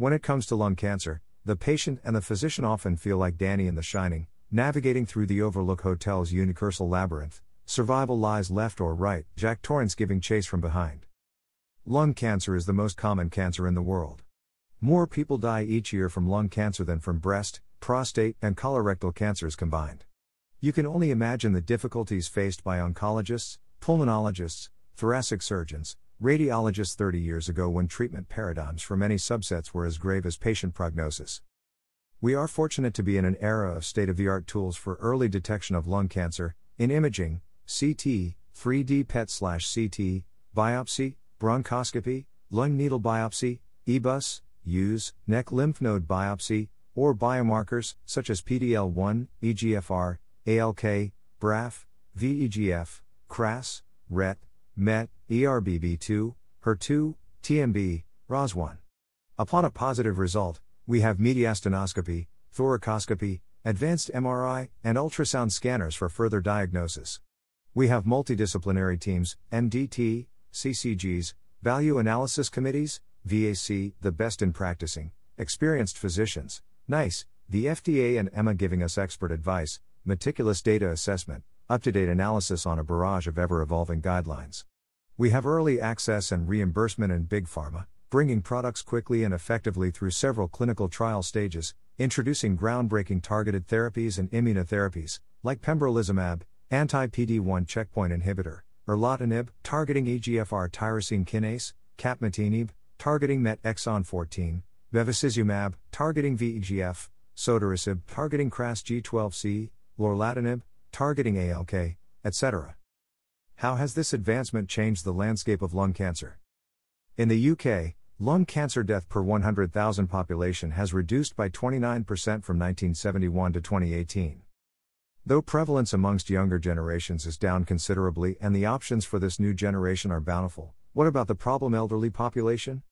When it comes to lung cancer, the patient and the physician often feel like Danny in The Shining, navigating through the Overlook Hotel's universal labyrinth. Survival lies left or right, Jack Torrance giving chase from behind. Lung cancer is the most common cancer in the world. More people die each year from lung cancer than from breast, prostate, and colorectal cancers combined. You can only imagine the difficulties faced by oncologists, pulmonologists, thoracic surgeons, radiologists 30 years ago when treatment paradigms for many subsets were as grave as patient prognosis. We are fortunate to be in an era of state of the art tools for early detection of lung cancer, in imaging, CT, 3D PET CT, biopsy, bronchoscopy, lung needle biopsy, EBUS, EUS, neck lymph node biopsy, or biomarkers such as PDL1, EGFR, ALK, BRAF, VEGF, KRAS, RET, MET, ERBB2, HER2, TMB, ROS1. Upon a positive result, we have mediastinoscopy, thoracoscopy, advanced MRI, and ultrasound scanners for further diagnosis. We have multidisciplinary teams, MDT, CCGs, value analysis committees, VAC, the best in practicing, experienced physicians, NICE, the FDA and EMA giving us expert advice, meticulous data assessment, up to date analysis on a barrage of ever evolving guidelines. We have early access and reimbursement in Big Pharma, bringing products quickly and effectively through several clinical trial stages, introducing groundbreaking targeted therapies and immunotherapies, like pembrolizumab, anti PD 1 checkpoint inhibitor, erlotinib, targeting EGFR tyrosine kinase, capmatinib, targeting MET exon 14, bevacizumab, targeting VEGF, sotorasib, targeting KRAS G12C, lorlatinib, targeting ALK, etc. How has this advancement changed the landscape of lung cancer? In the UK, lung cancer death per 100,000 population has reduced by 29% from 1971 to 2018. Though prevalence amongst younger generations is down considerably and the options for this new generation are bountiful, what about the problem elderly population?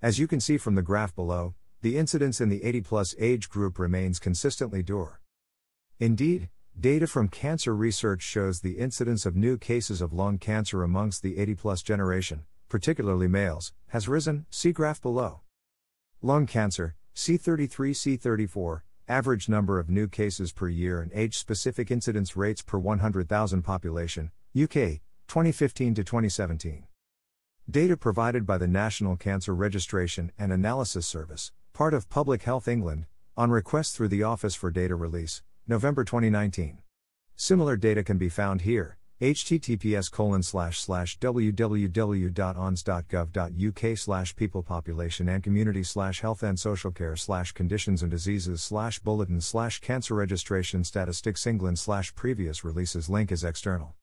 As you can see from the graph below, the incidence in the 80 plus age group remains consistently dour. Indeed, data from cancer research shows the incidence of new cases of lung cancer amongst the 80 plus generation, particularly males, has risen, see graph below. Lung cancer, C33 C34, average number of new cases per year and age specific incidence rates per 100,000 population, UK, 2015 to 2017. Data provided by the National Cancer Registration and Analysis Service, part of Public Health England, on request through the Office for Data Release, November 2019. Similar data can be found here https colon slash slash www.ons.gov.uk slash people population and community slash health and social care slash conditions and diseases slash bulletin slash cancer registration statistics england slash previous releases link is external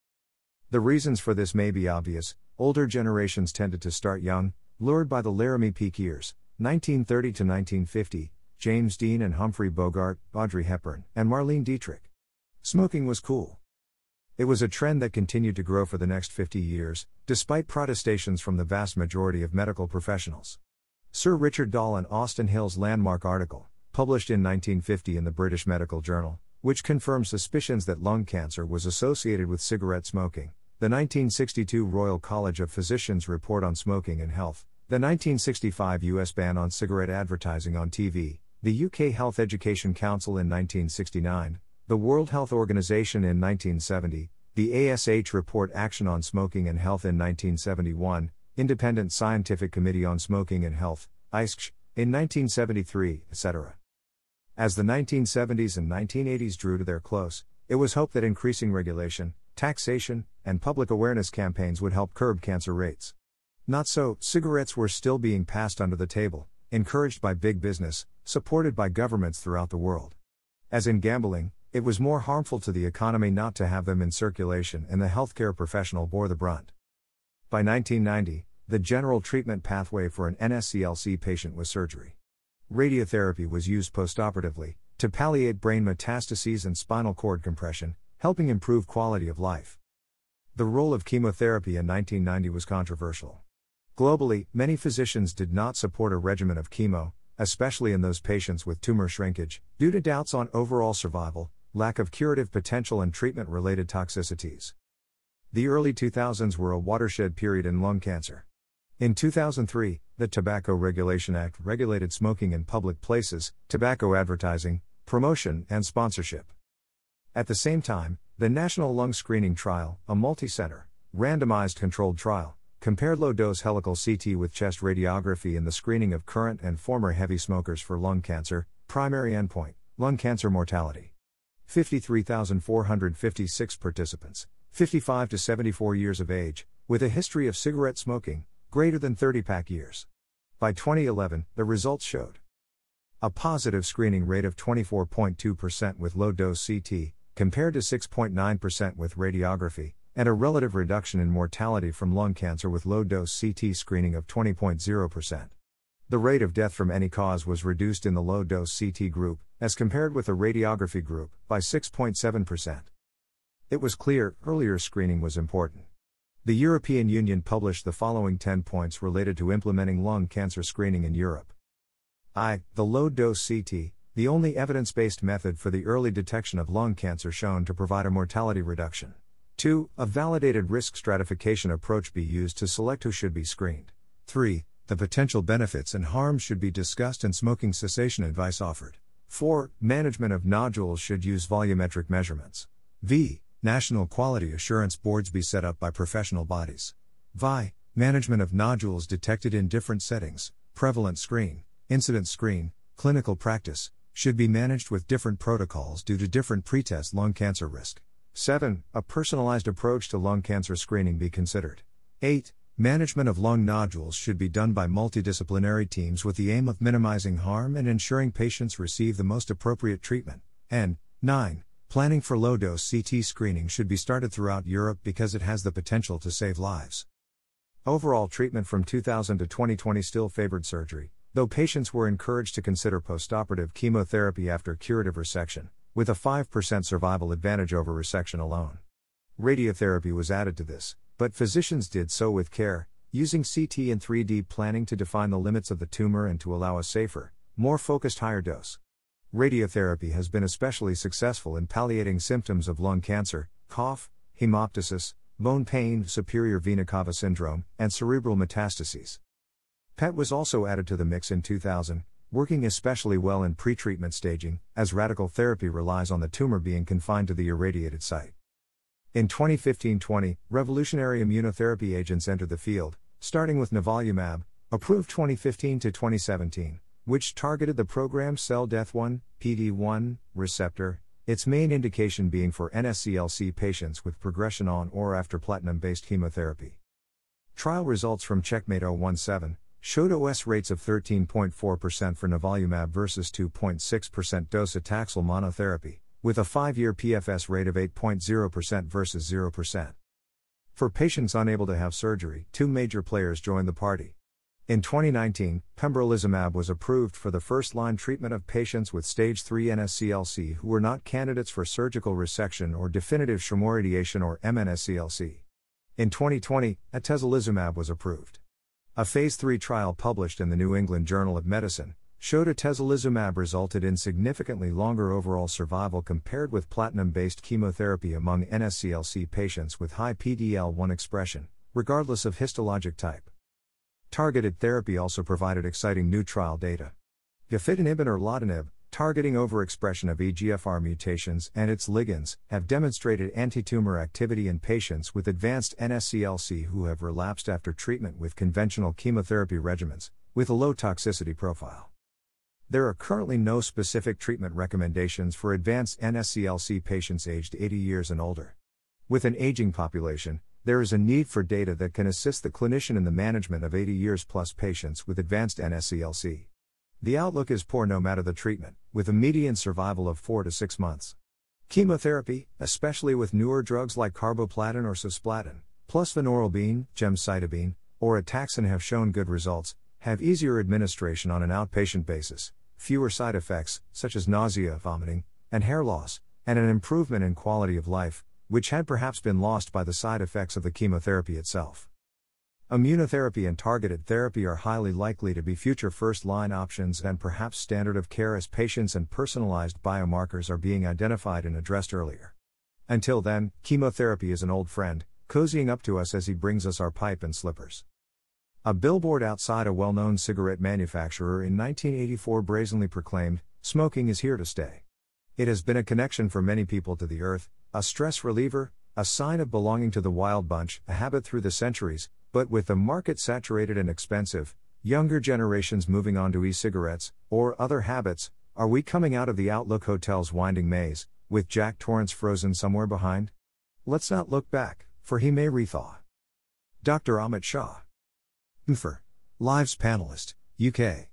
the reasons for this may be obvious Older generations tended to start young, lured by the Laramie peak years, 1930 to 1950, James Dean and Humphrey Bogart, Audrey Hepburn, and Marlene Dietrich. Smoking was cool. It was a trend that continued to grow for the next 50 years, despite protestations from the vast majority of medical professionals. Sir Richard Doll and Austin Hill's landmark article, published in 1950 in the British Medical Journal, which confirmed suspicions that lung cancer was associated with cigarette smoking, the 1962 Royal College of Physicians Report on Smoking and Health, the 1965 US ban on cigarette advertising on TV, the UK Health Education Council in 1969, the World Health Organization in 1970, the ASH Report Action on Smoking and Health in 1971, Independent Scientific Committee on Smoking and Health, ISCH, in 1973, etc. As the 1970s and 1980s drew to their close, it was hoped that increasing regulation, taxation, and public awareness campaigns would help curb cancer rates. Not so, cigarettes were still being passed under the table, encouraged by big business, supported by governments throughout the world. As in gambling, it was more harmful to the economy not to have them in circulation, and the healthcare professional bore the brunt. By 1990, the general treatment pathway for an NSCLC patient was surgery. Radiotherapy was used postoperatively to palliate brain metastases and spinal cord compression, helping improve quality of life. The role of chemotherapy in 1990 was controversial. Globally, many physicians did not support a regimen of chemo, especially in those patients with tumor shrinkage, due to doubts on overall survival, lack of curative potential, and treatment related toxicities. The early 2000s were a watershed period in lung cancer. In 2003, the Tobacco Regulation Act regulated smoking in public places, tobacco advertising, promotion, and sponsorship. At the same time, the National Lung Screening Trial, a multi center, randomized controlled trial, compared low dose helical CT with chest radiography in the screening of current and former heavy smokers for lung cancer, primary endpoint, lung cancer mortality. 53,456 participants, 55 to 74 years of age, with a history of cigarette smoking, greater than 30 pack years. By 2011, the results showed a positive screening rate of 24.2% with low dose CT, compared to 6.9% with radiography, and a relative reduction in mortality from lung cancer with low dose CT screening of 20.0%. The rate of death from any cause was reduced in the low dose CT group, as compared with the radiography group, by 6.7%. It was clear earlier screening was important. The European Union published the following 10 points related to implementing lung cancer screening in Europe. I. The low dose CT, the only evidence based method for the early detection of lung cancer shown to provide a mortality reduction. 2. A validated risk stratification approach be used to select who should be screened. 3. The potential benefits and harms should be discussed and smoking cessation advice offered. 4. Management of nodules should use volumetric measurements. V. National quality assurance boards be set up by professional bodies. VI. Management of nodules detected in different settings, prevalent screen, incident screen, clinical practice, should be managed with different protocols due to different pretest lung cancer risk. 7. A personalized approach to lung cancer screening be considered. 8. Management of lung nodules should be done by multidisciplinary teams with the aim of minimizing harm and ensuring patients receive the most appropriate treatment. And 9. Planning for low dose CT screening should be started throughout Europe because it has the potential to save lives. Overall treatment from 2000 to 2020 still favored surgery, though patients were encouraged to consider postoperative chemotherapy after curative resection, with a 5% survival advantage over resection alone. Radiotherapy was added to this, but physicians did so with care, using CT and 3D planning to define the limits of the tumor and to allow a safer, more focused higher dose. Radiotherapy has been especially successful in palliating symptoms of lung cancer, cough, hemoptysis, bone pain, superior vena cava syndrome, and cerebral metastases. PET was also added to the mix in 2000, working especially well in pretreatment staging, as radical therapy relies on the tumor being confined to the irradiated site. In 2015 20, revolutionary immunotherapy agents entered the field, starting with nivolumab, approved 2015 to 2017 which targeted the programmed cell death 1, PD1, receptor, its main indication being for NSCLC patients with progression on or after platinum based chemotherapy. Trial results from Checkmate 017 showed OS rates of 13.4% for nivolumab versus 2.6% docetaxel monotherapy, with a 5 year PFS rate of 8.0% versus 0%. For patients unable to have surgery, two major players joined the party. In 2019, pembrolizumab was approved for the first line treatment of patients with stage 3 NSCLC who were not candidates for surgical resection or definitive chemoradiation or MNSCLC. In 2020, atezolizumab was approved. A phase 3 trial published in the New England Journal of Medicine showed atezolizumab resulted in significantly longer overall survival compared with platinum based chemotherapy among NSCLC patients with high PD-L1 expression, regardless of histologic type. Targeted therapy also provided exciting new trial data. Gefitinib and erlotinib, targeting overexpression of EGFR mutations and its ligands, have demonstrated antitumor activity in patients with advanced NSCLC who have relapsed after treatment with conventional chemotherapy regimens, with a low toxicity profile. There are currently no specific treatment recommendations for advanced NSCLC patients aged 80 years and older. With an aging population, there is a need for data that can assist the clinician in the management of 80 years plus patients with advanced NSCLC. The outlook is poor no matter the treatment, with a median survival of 4 to 6 months. Chemotherapy, especially with newer drugs like carboplatin or cisplatin, plus vinorelbine, gemcitabine, or ataxin have shown good results, have easier administration on an outpatient basis, fewer side effects, such as nausea, vomiting, and hair loss, and an improvement in quality of life, which had perhaps been lost by the side effects of the chemotherapy itself. Immunotherapy and targeted therapy are highly likely to be future first line options and perhaps standard of care as patients and personalized biomarkers are being identified and addressed earlier. Until then, chemotherapy is an old friend, cozying up to us as he brings us our pipe and slippers. A billboard outside a well known cigarette manufacturer in 1984 brazenly proclaimed, Smoking is here to stay. It has been a connection for many people to the earth, a stress reliever, a sign of belonging to the wild bunch, a habit through the centuries, but with the market saturated and expensive, younger generations moving on to e cigarettes, or other habits, are we coming out of the Overlook Hotel's winding maze, with Jack Torrance frozen somewhere behind? Let's not look back, for he may rethaw. Dr. Amit Shah. UFR. Lives panelist, UK.